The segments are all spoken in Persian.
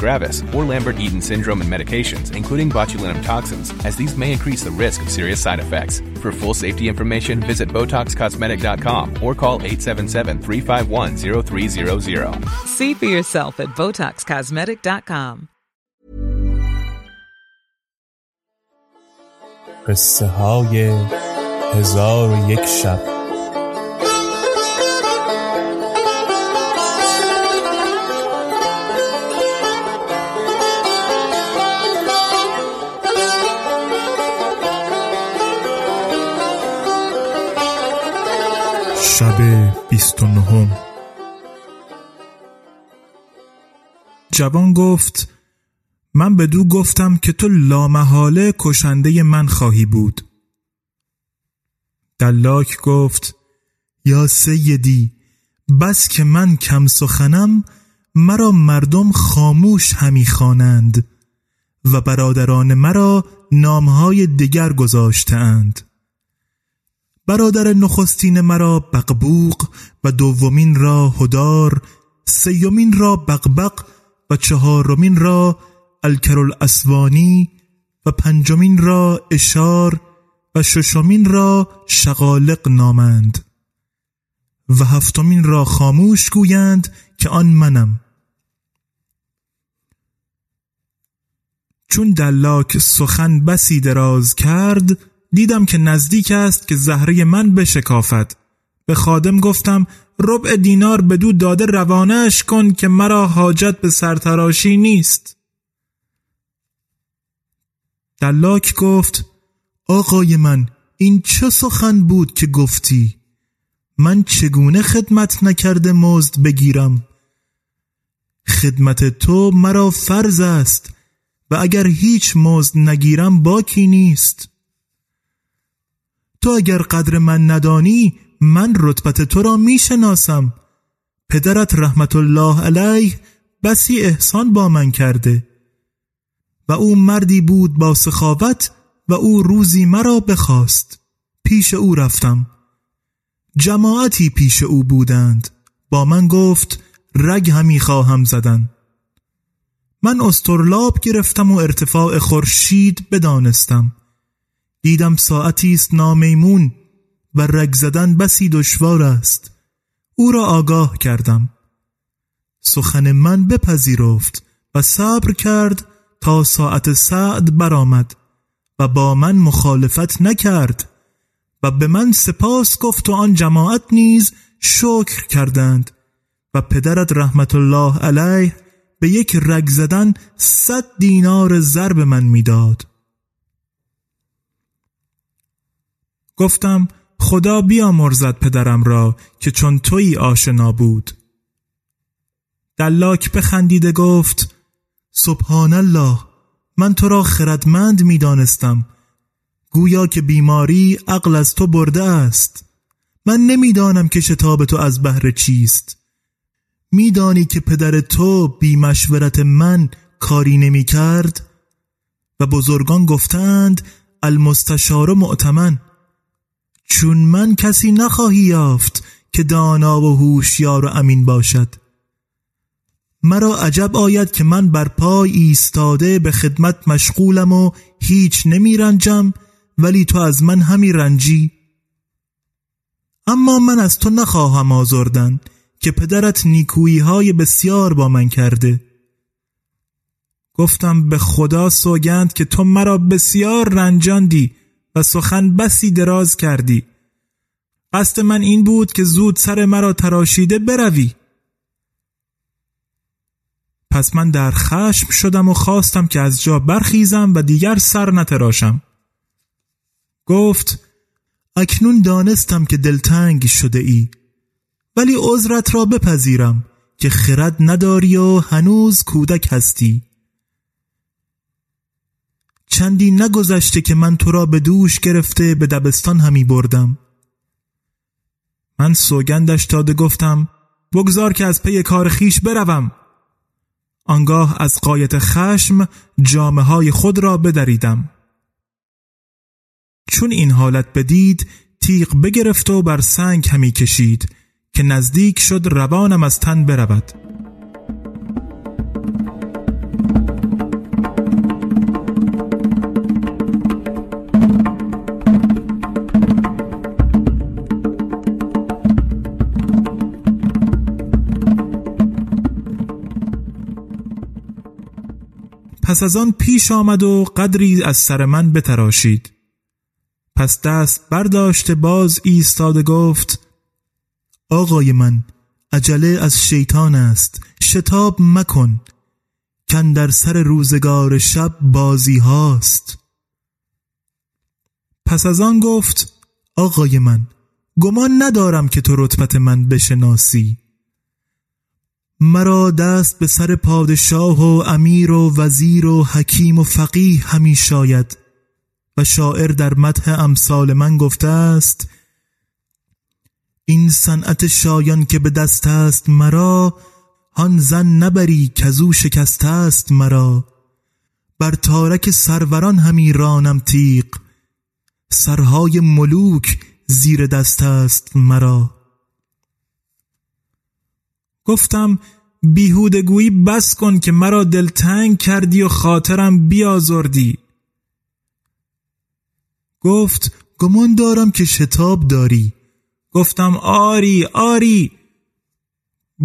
gravis, or Lambert-Eaton syndrome and medications, including botulinum toxins, as these may increase the risk of serious side effects. For full safety information, visit BotoxCosmetic.com or call 877-351-0300. See for yourself at BotoxCosmetic.com. قصه های هزار و یک شب شب بیست و نهم. جوان گفت من به دو گفتم که تو لامحاله کشنده من خواهی بود. دلاک گفت یا سیدی بس که من کم سخنم مرا مردم خاموش همی خوانند و برادران مرا نامهای دیگر گذاشتهاند. برادر نخستین مرا بقبوق و دومین را هدار سیومین را بقبق و چهارمین را الکرل اسوانی و پنجمین را اشار و ششمین را شقالق نامند. و هفتمین را خاموش گویند که آن منم. چون دلاک سخن بسی دراز کرد دیدم که نزدیک است که زهره من بشکافد به خادم گفتم ربع دینار به دو داده روانش کن که مرا حاجت به سرتراشی نیست. دلاک گفت آقای من این چه سخن بود که گفتی؟ من چگونه خدمت نکرده مزد بگیرم؟ خدمت تو مرا فرض است و اگر هیچ مزد نگیرم باکی نیست. تو اگر قدر من ندانی من رتبت تو را می‌شناسم. پدرت رحمت الله علیه بسی احسان با من کرده. و او مردی بود با سخاوت و او روزی مرا بخواست. پیش او رفتم. جماعتی پیش او بودند. با من گفت رگ همی خواهم زدن. من استرلاب گرفتم و ارتفاع خورشید بدانستم. دیدم ساعتی است نامیمون و رگ زدن بسی دشوار است. او را آگاه کردم. سخن من بپذیرفت و صبر کرد تا ساعت سعد برآمد و با من مخالفت نکرد و به من سپاس گفت و آن جماعت نیز شکر کردند و پدرت رحمت الله علیه به یک رگ زدن صد دینار زر به من می‌داد. گفتم خدا بیامرزد پدرم را که چون تویی آشنا بود. دلاک بخندیده گفت سبحان الله من تو را خردمند می دانستم گویا که بیماری عقل از تو برده است. من نمی‌دانم که شتاب تو از بهر چیست. میدانی که پدر تو بی مشورت من کاری نمی کرد و بزرگان گفتند المستشار معتمن چون من کسی نخواهی یافت که دانا و هوشیار و امین باشد. مرا عجب آید که من بر پای ایستاده به خدمت مشغولم و هیچ نمی رنجم ولی تو از من همی رنجی. اما من از تو نخواهم آزردن که پدرت نیکویی های بسیار با من کرده. گفتم به خدا سوگند که تو مرا بسیار رنجاندی و سخن بسی دراز کردی. قصد من این بود که زود سر مرا تراشیده بروی. پس من در خشم شدم و خواستم که از جا برخیزم و دیگر سر نتراشم. گفت اکنون دانستم که دلتنگ شده ای ولی عذرت را بپذیرم که خرد نداری و هنوز کودک هستی. چندی نگذشته که من تو را به دوش گرفته به دبستان همی بردم. من سوگندش داده گفتم بگذار که از پی کار خیش بروم. آنگاه از قایت خشم جامعه های خود را بدریدم. چون این حالت بدید تیغ بگرفت و بر سنگ همی کشید که نزدیک شد روانم از تن برود. پس از آن پیش آمد و قدری از سر من بتراشید. پس دست برداشته باز ایستاد گفت آقای من عجله از شیطان است شتاب مکن کن در سر روزگار شب بازی هاست. پس از آن گفت آقای من گمان ندارم که تو رتبت من بشناسی. مرا دست به سر پادشاه و امیر و وزیر و حکیم و فقیه همی شاید. و شاعر در مدح امثال من گفته است این صنعت شایان که به دست است مرا هان زن نبری کزو شکست است مرا. بر تارک سروران همی رانم تیغ سرهای ملوک زیر دست است مرا. گفتم بیهودگویی بس کن که مرا دلتنگ کردی و خاطرم بیازردی. گفت گمان دارم که شتاب داری. گفتم آری آری.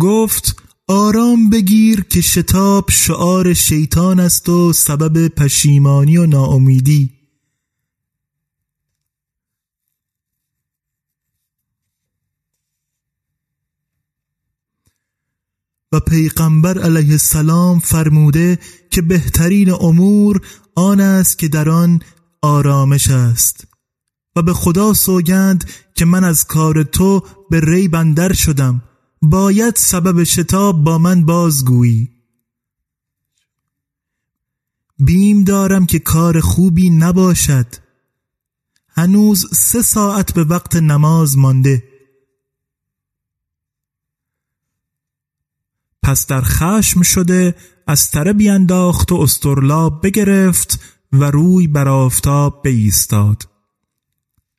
گفت آرام بگیر که شتاب شعار شیطان است و سبب پشیمانی و ناامیدی. و پیغمبر علیه السلام فرموده که بهترین امور آن است که در آن آرامش است. و به خدا سوگند که من از کار تو به ری بندر شدم. باید سبب شتاب با من بازگویی. بیم دارم که کار خوبی نباشد. هنوز سه ساعت به وقت نماز مانده. پس در خشم شده از تره بیانداخت و استرلاب بگرفت و روی بر آفتاب بایستاد.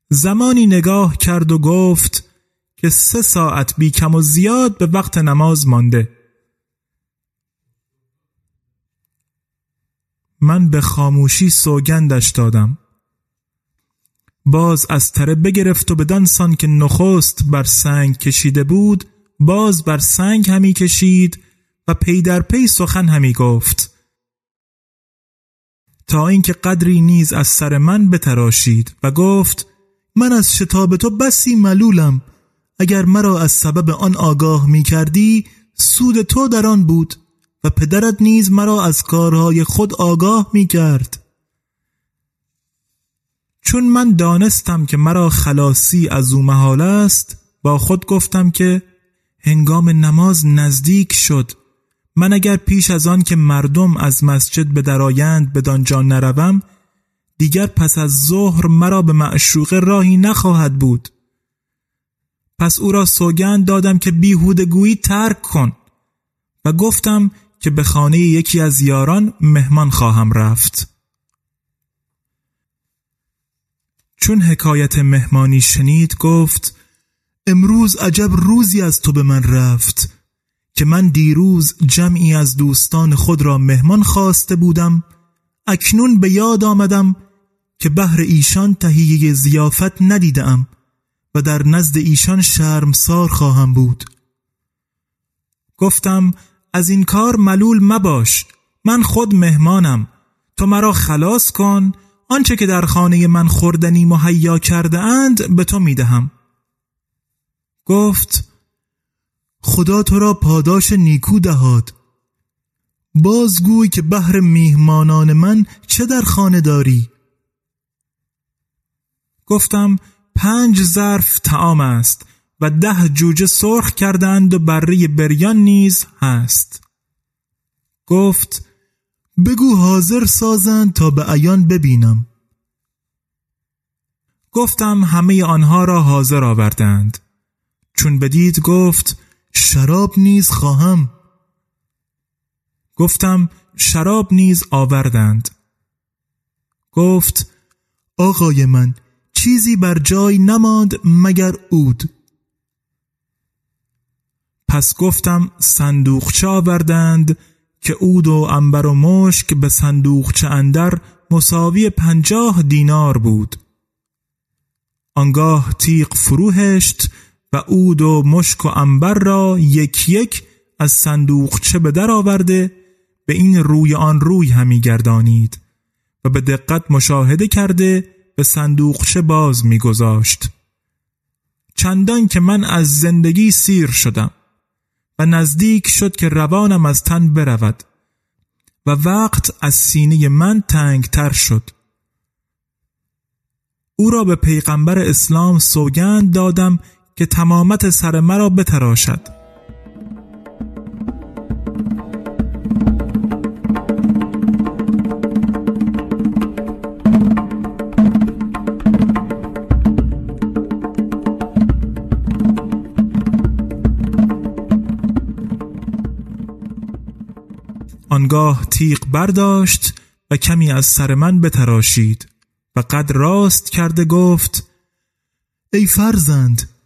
زمانی نگاه کرد و گفت که سه ساعت بی کم و زیاد به وقت نماز مانده. من به خاموشی سوگندش دادم. باز از تره بگرفت و بدانسان که نخست بر سنگ کشیده بود باز بر سنگ همی کشید و پی در پی سخن همی گفت. تا اینکه قدری نیز از سر من بتراشید و گفت من از شتاب تو بسی ملولم. اگر مرا از سبب آن آگاه می کردی سود تو در آن بود و پدرت نیز مرا از کارهای خود آگاه می کرد. چون من دانستم که مرا خلاصی از او محال است با خود گفتم که هنگام نماز نزدیک شد. من اگر پیش از آن که مردم از مسجد به درایند به دانجا نروم دیگر پس از ظهر مرا به معشوق راهی نخواهد بود. پس او را سوگند دادم که بیهودگویی ترک کن و گفتم که به خانه یکی از یاران مهمان خواهم رفت. چون حکایت مهمانی شنید گفت امروز عجب روزی از تو به من رفت که من دیروز جمعی از دوستان خود را مهمان خواسته بودم اکنون به یاد آمدم که بهر ایشان تهیه زیافت ندیدم و در نزد ایشان شرمسار خواهم بود. گفتم از این کار ملول مباش من خود مهمانم تو مرا خلاص کن آنچه که در خانه من خوردنی مهیا کرده اند به تو می‌دهم. گفت خدا تو را پاداش نیکو دهاد. بازگوی که بهر میهمانان من چه در خانه داری؟ گفتم پنج ظرف تعام است و ده جوجه سرخ کردند و بره بریان نیز هست. گفت بگو حاضر سازند تا به عیان ببینم. گفتم همه آنها را حاضر آوردند. چون بدید گفت شراب نیز خواهم. گفتم شراب نیز آوردند. گفت آقای من چیزی بر جای نماند مگر اود پس گفتم صندوقچه آوردند که اود و انبر و مشک به صندوقچه اندر مساوی پنجاه دینار بود. آنگاه تیغ فروهشت و اود و مشک و انبر را یک یک از صندوقچه به در آورده به این روی آن روی همی گردانید و به دقت مشاهده کرده به صندوقچه باز میگذاشت چندان که من از زندگی سیر شدم و نزدیک شد که روانم از تن برود و وقت از سینه من تنگتر شد. او را به پیغمبر اسلام سوگند دادم که تمامت سر مرا بتراشد. آنگاه تیغ برداشت و کمی از سر من بتراشید و قد راست کرده گفت ای فرزند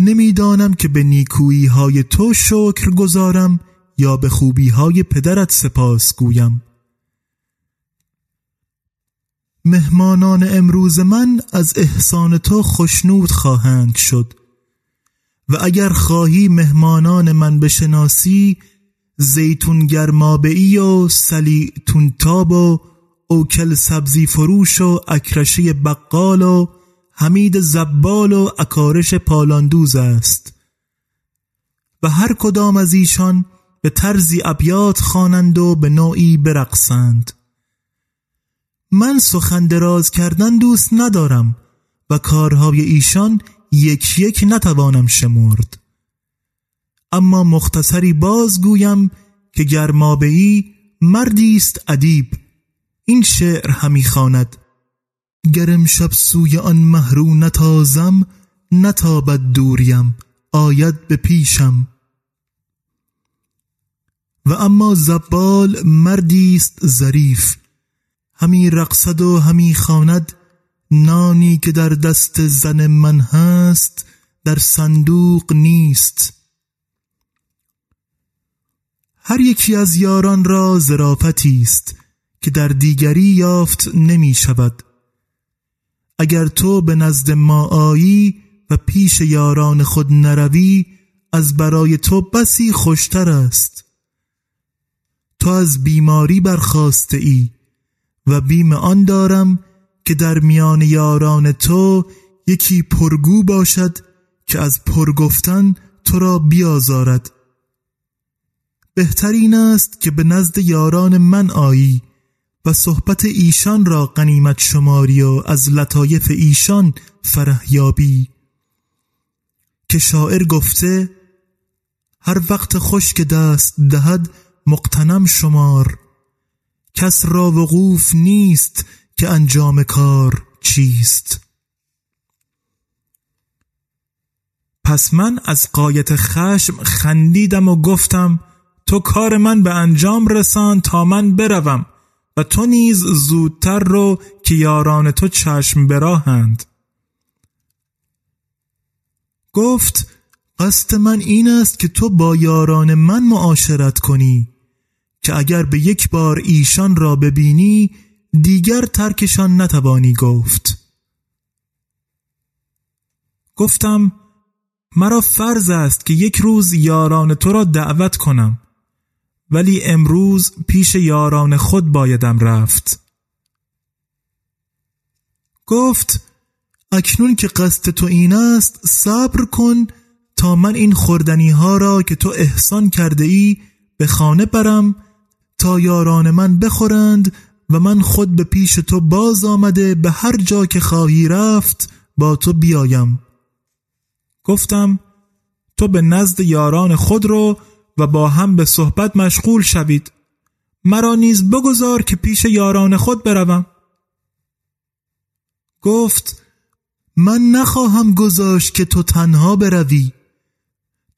نمی‌دانم که به نیکویی های تو شکر گذارم یا به خوبی های پدرت سپاس گویم. مهمانان امروز من از احسان تو خشنود خواهند شد و اگر خواهی مهمانان من بشناسی زیتون گرمابعی و سلیتون تاب و اوکل سبزی فروش و اکرشه بقال و حمید زبال و اکارش پالاندوز است. و هر کدام از ایشان به طرزی ابیات خوانند و به نوعی برقصند. من سخن دراز کردن دوست ندارم و کارهای ایشان یک یک نتوانم شمرد. اما مختصری بازگویم که گرمابهی مردی است ادیب این شعر همی خواند. گرم شب سوی آن محرو نتازم نتابد دوریم آید به پیشم. و اما زبال مردی است ظریف همی رقصد و همی خواند نانی که در دست زن من هست در صندوق نیست. هر یکی از یاران را ظرافتی است که در دیگری یافت نمی شود. اگر تو به نزد ما آیی و پیش یاران خود نروی از برای تو بسی خوشتر است. تو از بیماری برخواسته ای و بیم آن دارم که در میان یاران تو یکی پرگو باشد که از پرگفتن تو را بیازارد. بهترین است که به نزد یاران من آیی و صحبت ایشان را قنیمت شماری و از لطایف ایشان فرح یابی. که شاعر گفته هر وقت خوش که دست دهد مقتنم شمار. کس را وقوف نیست که انجام کار چیست. پس من از قایت خشم خندیدم و گفتم تو کار من به انجام رسان تا من بروم. و تو نیز زودتر رو که یاران تو چشم براهند. گفت قصد من این است که تو با یاران من معاشرت کنی که اگر به یک بار ایشان را ببینی دیگر ترکشان نتوانی گفت. گفتم مرا فرض است که یک روز یاران تو را دعوت کنم. ولی امروز پیش یاران خود بایدم رفت. گفت اکنون که قصد تو این است صبر کن تا من این خوردنی ها را که تو احسان کرده ای به خانه برم تا یاران من بخورند و من خود به پیش تو باز آمده به هر جا که خواهی رفت با تو بیایم. گفتم تو به نزد یاران خود رو و با هم به صحبت مشغول شوید. مرا نیز بگذار که پیش یاران خود بروم. گفت من نخواهم گذاشت که تو تنها بروی.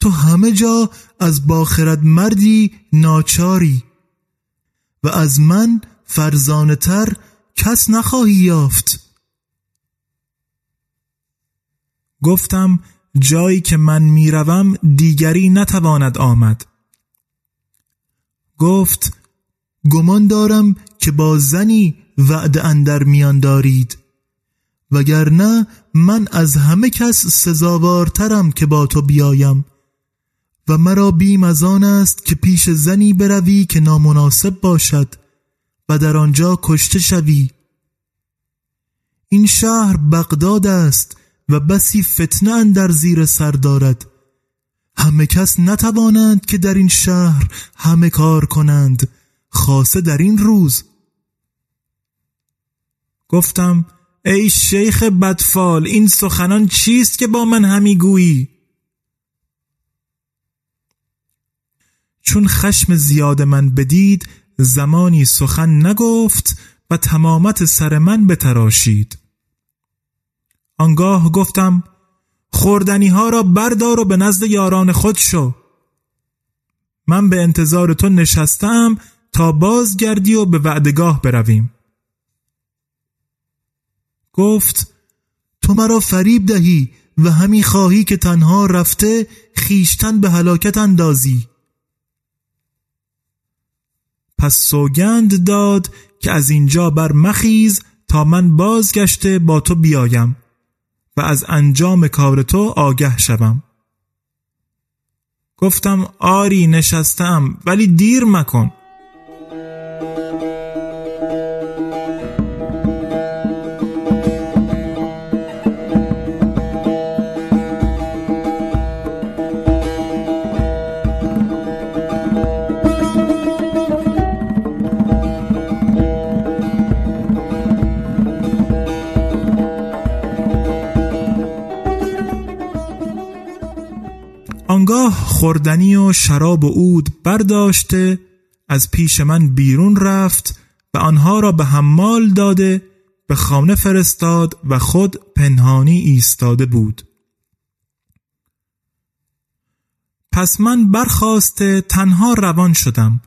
تو همه جا از باخرت مردی ناچاری. و از من فرزانه تر کس نخواهی یافت. گفتم جایی که من می‌روم دیگری نتواند آمد. گفت گمان دارم که با زنی وعده اندر میان دارید. وگرنه من از همه کس سزاوارترم که با تو بیایم. و مرا بیم از آن است که پیش زنی بروی که نامناسب باشد و در آنجا کشته شوی. این شهر بغداد است و بسی فتنه در زیر سر دارد. همه کس نتوانند که در این شهر همه کار کنند خاصه در این روز. گفتم ای شیخ بدفال این سخنان چیست که با من همی گویی؟ چون خشم زیاد من بدید زمانی سخن نگفت و تمامت سر من بتراشید. آنگاه گفتم خوردنی ها را بردار و به نزد یاران خود شو. من به انتظار تو نشستم تا بازگردی و به وعدگاه برویم. گفت تو مرا فریب دهی و همی خواهی که تنها رفته خیشتن به هلاکت اندازی. پس سوگند داد که از اینجا بر مخیز تا من بازگشته با تو بیایم. و از انجام کار تو آگه شوم. گفتم آری نشستم ولی دیر مکن. آنگاه خوردنی و شراب و عود برداشته از پیش من بیرون رفت و آنها را به حمال داده به خانه فرستاد و خود پنهانی ایستاده بود. پس من برخواسته تنها روان شدم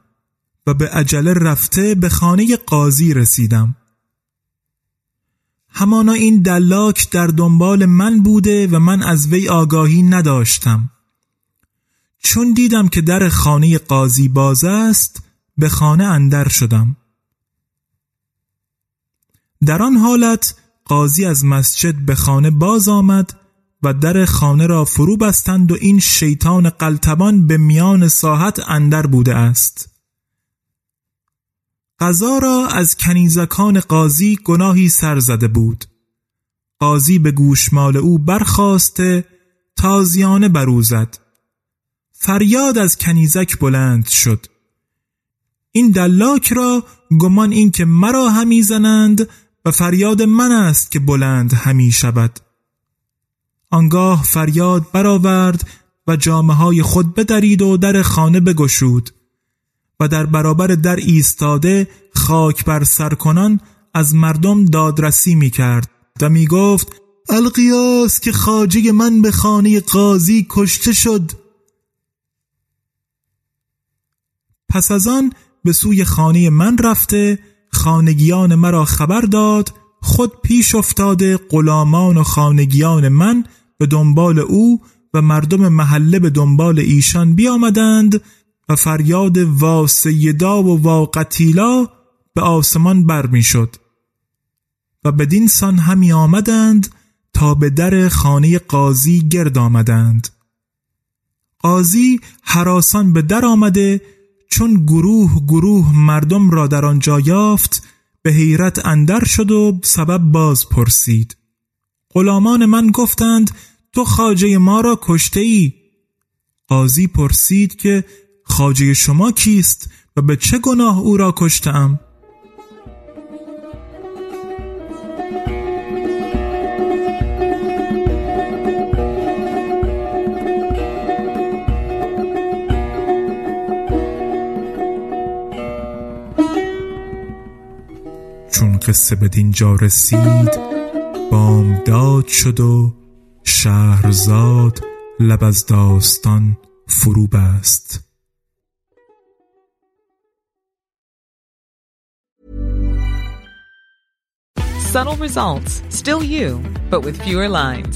و به عجله رفته به خانه قاضی رسیدم. همانا این دلاک در دنبال من بوده و من از وی آگاهی نداشتم. چون دیدم که در خانه قاضی باز است به خانه اندر شدم. در آن حالت قاضی از مسجد به خانه باز آمد و در خانه را فرو بستند و این شیطان قلتبان به میان ساحت اندر بوده است. قضا را از کنیزکان قاضی گناهی سر زده بود. قاضی به گوشمال او برخواسته تازیانه بروزد فریاد از کنیزک بلند شد. این دلاک را گمان این که مرا همی زنند و فریاد من است که بلند همی شود. آنگاه فریاد برآورد و جامعه های خود بدرید و در خانه بگشود و در برابر در ایستاده خاک بر سر کنان از مردم دادرسی می کرد و می گفت القیاس که خاجه من به خانه قاضی کشته شد. پس از آن به سوی خانه من رفته خانگیان مرا خبر داد خود پیش افتاده غلامان و خانگیان من به دنبال او و مردم محله به دنبال ایشان بیامدند و فریاد وا سیدا و وا قتیلا به آسمان بر می شد و بدین سان همی آمدند تا به در خانه قاضی گرد آمدند. قاضی حراسان به در آمده چون گروه گروه مردم را در آنجا یافت به حیرت اندر شد و سبب باز پرسید غلامان من گفتند تو خاجه ما را کشته ای قاضی پرسید که خاجه شما کیست و به چه گناه او را کشتم؟ قصه به دینجا رسید بامداد شد و شهرزاد لب از داستان فرو بست Subtle results, still you, but with fewer lines.